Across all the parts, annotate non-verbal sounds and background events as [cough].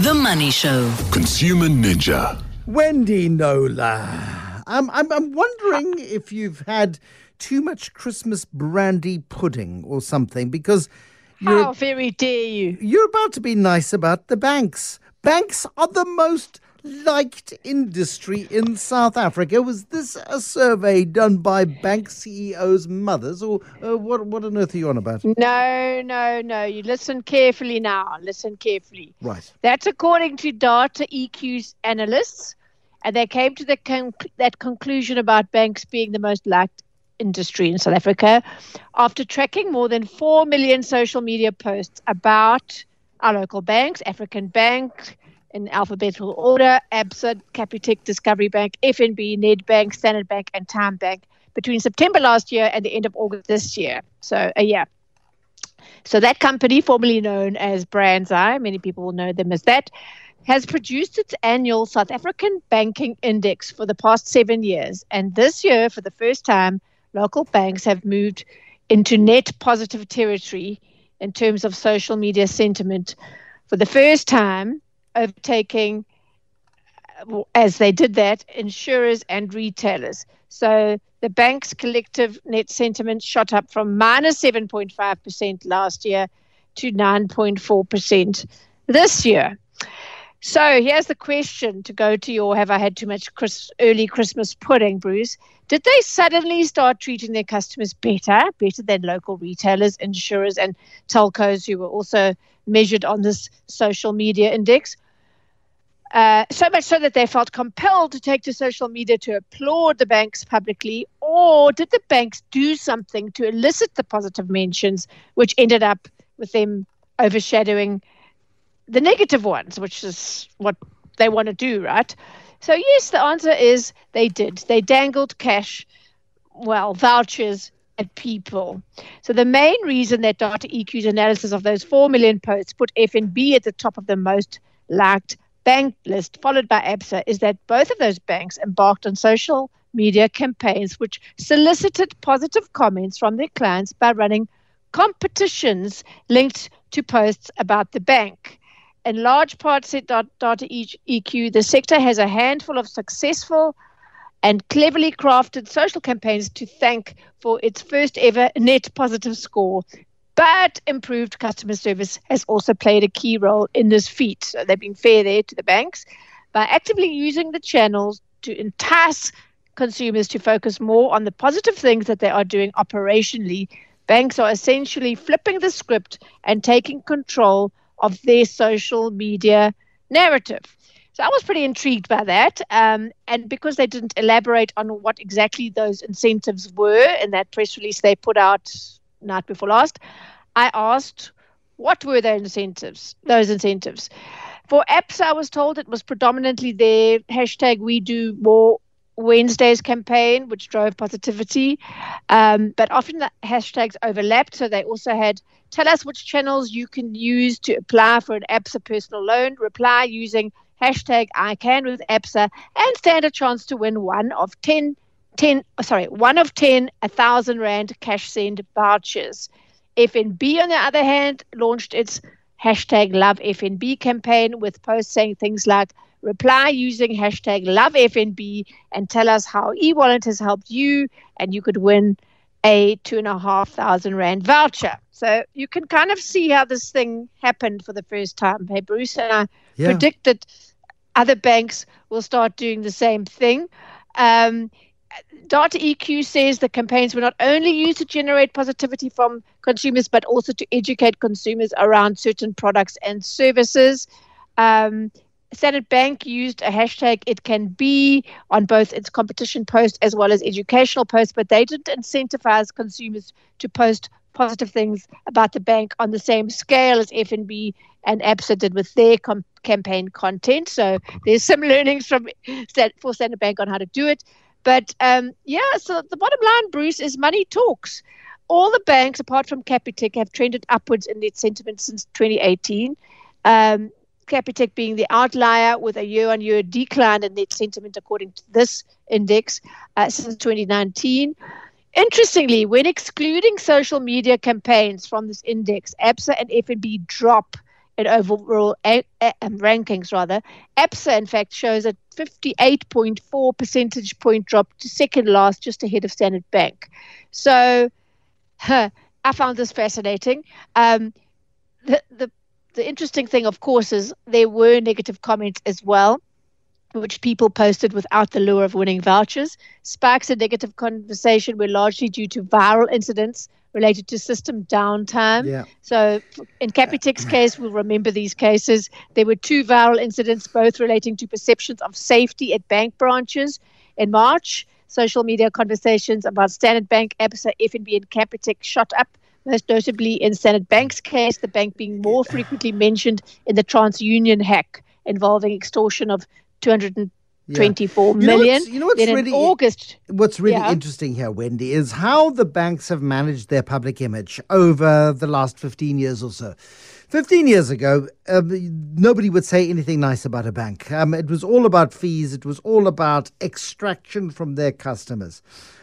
The Money Show. Consumer Ninja. Wendy Knowler. I'm, I'm, I'm wondering if you've had too much Christmas brandy pudding or something because you're, How very dare you? you're about to be nice about the banks. Banks are the most liked industry in South Africa. Was this a survey done by bank CEOs' mothers, or uh, what? What on earth are you on about? No, no, no. You listen carefully now. Listen carefully. Right. That's according to Data EQ's analysts, and they came to the that conclusion about banks being the most liked industry in South Africa after tracking more than 4 million social media posts about our local banks, African Bank in alphabetical order, ABSA, Capitec, Discovery Bank, FNB, Nedbank, Standard Bank, and TymeBank between September last year and the end of August this year. So uh, a year. So that company, formerly known as Brands Eye, many people will know them as that, has produced its annual South African Banking Index for the past seven years. And this year, for the first time, local banks have moved into net positive territory in terms of social media sentiment for the first time, overtaking, taking, as they did that, insurers and retailers. So the bank's collective net sentiment shot up from minus 7.5% last year to 9.4% this year. So here's the question to go to your have I had too much Chris, early Christmas pudding, Bruce? Did they suddenly start treating their customers better, better than local retailers, insurers, and telcos who were also measured on this social media index? Uh, so much so that they felt compelled to take to social media to applaud the banks publicly, or did the banks do something to elicit the positive mentions, which ended up with them overshadowing the negative ones, which is what they want to do, right? So, yes, the answer is they did. They dangled cash, well, vouchers at people. So, the main reason that Data EQ's analysis of those 4 million posts put FNB at the top of the most liked bank list, followed by ABSA, is that both of those banks embarked on social media campaigns which solicited positive comments from their clients by running competitions linked to posts about the bank. In large part, said Data EQ, the sector has a handful of successful and cleverly crafted social campaigns to thank for its first ever net positive score. But improved customer service has also played a key role in this feat. So they've been fair there to the banks by actively using the channels to entice consumers to focus more on the positive things that they are doing operationally. Banks are essentially flipping the script and taking control of their social media narrative. So I was pretty intrigued by that. Um, and because they didn't elaborate on what exactly those incentives were in that press release they put out night before last, I asked what were their incentives, those incentives. For ABSA, I was told it was predominantly their hashtag we do more Wednesdays campaign, which drove positivity. Um, but often the hashtags overlapped. So they also had tell us which channels you can use to apply for an ABSA personal loan, reply using hashtag I can with ABSA, and stand a chance to win one of 10, 10 sorry, one of 10, a thousand rand cash send vouchers. FNB, on the other hand, launched its hashtag love FNB campaign with posts saying things like reply using hashtag love FNB and tell us how eWallet has helped you, and you could win a two and a half thousand rand voucher. So you can kind of see how this thing happened for the first time. Hey, Bruce, and I Yeah. predict that other banks will start doing the same thing. Um, Data EQ says the campaigns were not only used to generate positivity from consumers, but also to educate consumers around certain products and services. Um, Standard Bank used a hashtag it can be on both its competition post as well as educational posts, but they didn't incentivize consumers to post positive things about the bank on the same scale as FNB and ABSA did with their com- campaign content. So there's some [laughs] learnings from for Standard Bank on how to do it. But um, yeah, so the bottom line, Bruce, is money talks. All the banks, apart from Capitec, have trended upwards in net sentiment since 2018. Um, Capitec being the outlier with a year on year decline in net sentiment, according to this index, uh, since 2019. Interestingly, when excluding social media campaigns from this index, ABSA and FNB drop in overall a, a, um, rankings, rather. ABSA, in fact, shows a 58.4 percentage point drop to second last, just ahead of Standard Bank. So huh, I found this fascinating. Um, the, the, the interesting thing, of course, is there were negative comments as well which people posted without the lure of winning vouchers. Spikes in negative conversation were largely due to viral incidents related to system downtime. Yeah. So, in Capitec's uh, case, we'll remember these cases. There were two viral incidents, both relating to perceptions of safety at bank branches. In March, social media conversations about Standard Bank, ABSA, FNB, and Capitec shot up most notably in Standard Bank's case, the bank being more frequently mentioned in the TransUnion hack involving extortion of 224 You know million. you know what's then really- August, What's really Yeah. interesting here, Wendy, is how the banks have managed their public image over the last 15 years or so. 15 years ago, um, nobody would say anything nice about a bank. Um, it was all about fees, it was all about extraction from their customers.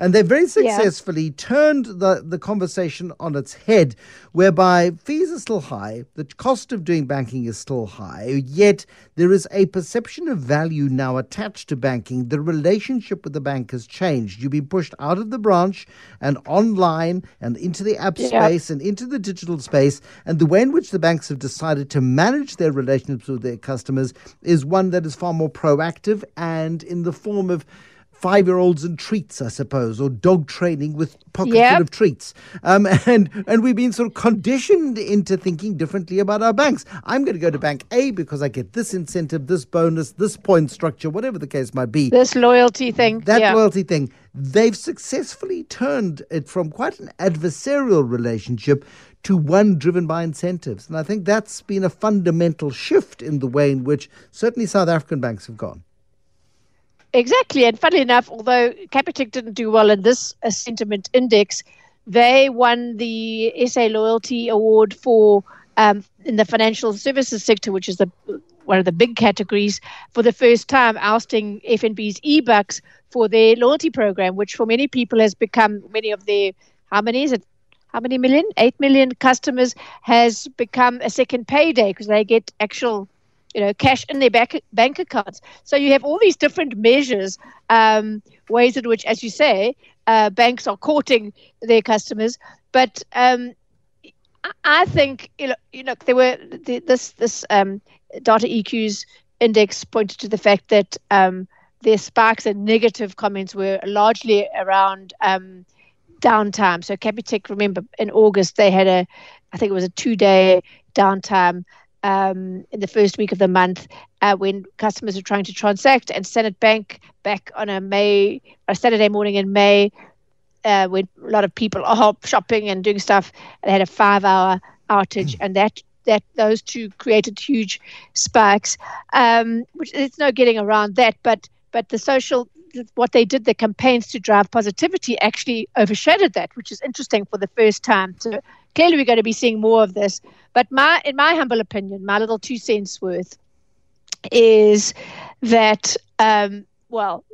And they very successfully turned the, the conversation on its head, whereby fees are still high, the cost of doing banking is still high, yet there is a perception of value now attached to banking. The relationship with the bank has changed. You've been pushed out of the branch and online and into the app Yeah. space and into the digital space. And the way in which the banks have decided to manage their relationships with their customers is one that is far more proactive and in the form of five year olds and treats, I suppose, or dog training with pockets Yep. full of treats. Um, [laughs] and, and we've been sort of conditioned into thinking differently about our banks. I'm going to go to bank A because I get this incentive, this bonus, this point structure, whatever the case might be this loyalty thing. that yeah. loyalty thing, they've successfully turned it from quite an adversarial relationship to one driven by incentives. And I think that's been a fundamental shift in the way in which certainly South African banks have gone. Exactly. And funnily enough, although Capitec didn't do well in this uh, sentiment index, they won the SA Loyalty Award for um, in the financial services sector, which is the one of the big categories, for the first time, ousting FNB's eBucks for their loyalty program, which for many people has become many of their how many is it? How many million? Eight million customers has become a second payday because they get actual you know, cash in their bank, bank accounts. So you have all these different measures, um, ways in which, as you say, uh, banks are courting their customers. But um, I- I think you know, you know, there were the, this this um, data EQ's index pointed to the fact that um, their spikes and negative comments were largely around um, downtime. So Capitec, remember, in August they had a, I think it was a two-day downtime um, in the first week of the month uh, when customers were trying to transact. And Standard Bank back on a May, a Saturday morning in May, uh, when a lot of people [laughs] are shopping and doing stuff, they had a five-hour outage, and that that those two created huge spikes. Um, which there's no getting around that, but but the social what they did, the campaigns to drive positivity actually overshadowed that, which is interesting for the first time. So clearly, we're going to be seeing more of this. But my, in my humble opinion, my little two cents worth is that, um, well,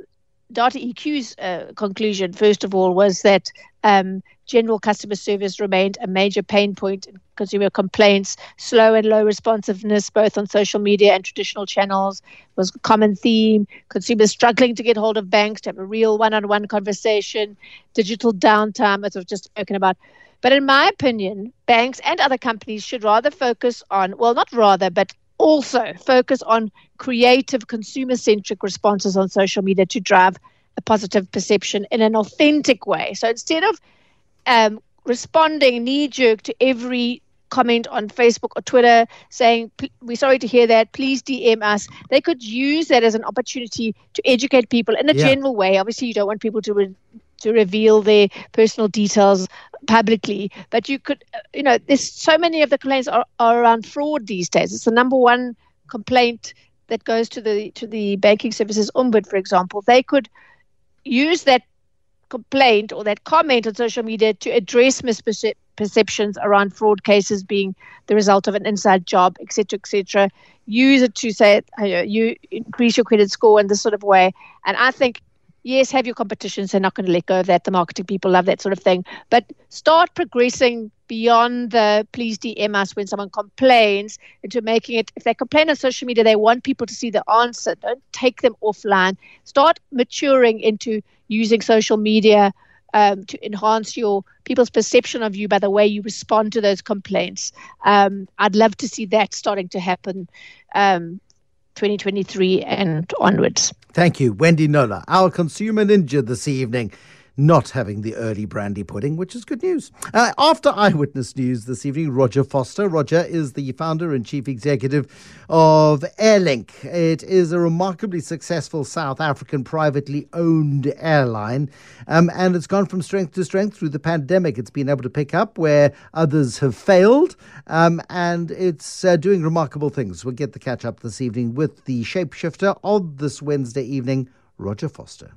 Data EQ's uh, conclusion, first of all, was that um, general customer service remained a major pain point in consumer complaints. Slow and low responsiveness, both on social media and traditional channels, was a common theme. Consumers struggling to get hold of banks to have a real one on one conversation, digital downtime, as I've just spoken about. But in my opinion, banks and other companies should rather focus on, well, not rather, but also focus on creative consumer centric responses on social media to drive a positive perception in an authentic way. So instead of um, responding knee jerk to every comment on Facebook or Twitter saying, We're sorry to hear that, please DM us, they could use that as an opportunity to educate people in a Yeah. general way. Obviously, you don't want people to. Re- to reveal their personal details publicly, but you could, uh, you know, there's so many of the complaints are, are around fraud these days. It's the number one complaint that goes to the to the banking services ombud, for example. They could use that complaint or that comment on social media to address misperceptions around fraud cases being the result of an inside job, etc., etc. Use it to say uh, you increase your credit score in this sort of way. And I think, yes, have your competitions. They're not going to let go of that. The marketing people love that sort of thing. But start progressing beyond the please DM us when someone complains into making it, if they complain on social media, they want people to see the answer. Don't take them offline. Start maturing into using social media um, to enhance your people's perception of you by the way you respond to those complaints. Um, I'd love to see that starting to happen um, 2023 and onwards. Thank you, Wendy Knowler, our consumer ninja this evening not having the early brandy pudding, which is good news. Uh, after Eyewitness News this evening, Rodger Foster. Roger is the founder and chief executive of Airlink. It is a remarkably successful South African privately owned airline, um, and it's gone from strength to strength through the pandemic. It's been able to pick up where others have failed, um, and it's uh, doing remarkable things. We'll get the catch up this evening with the shapeshifter of this Wednesday evening, Rodger Foster.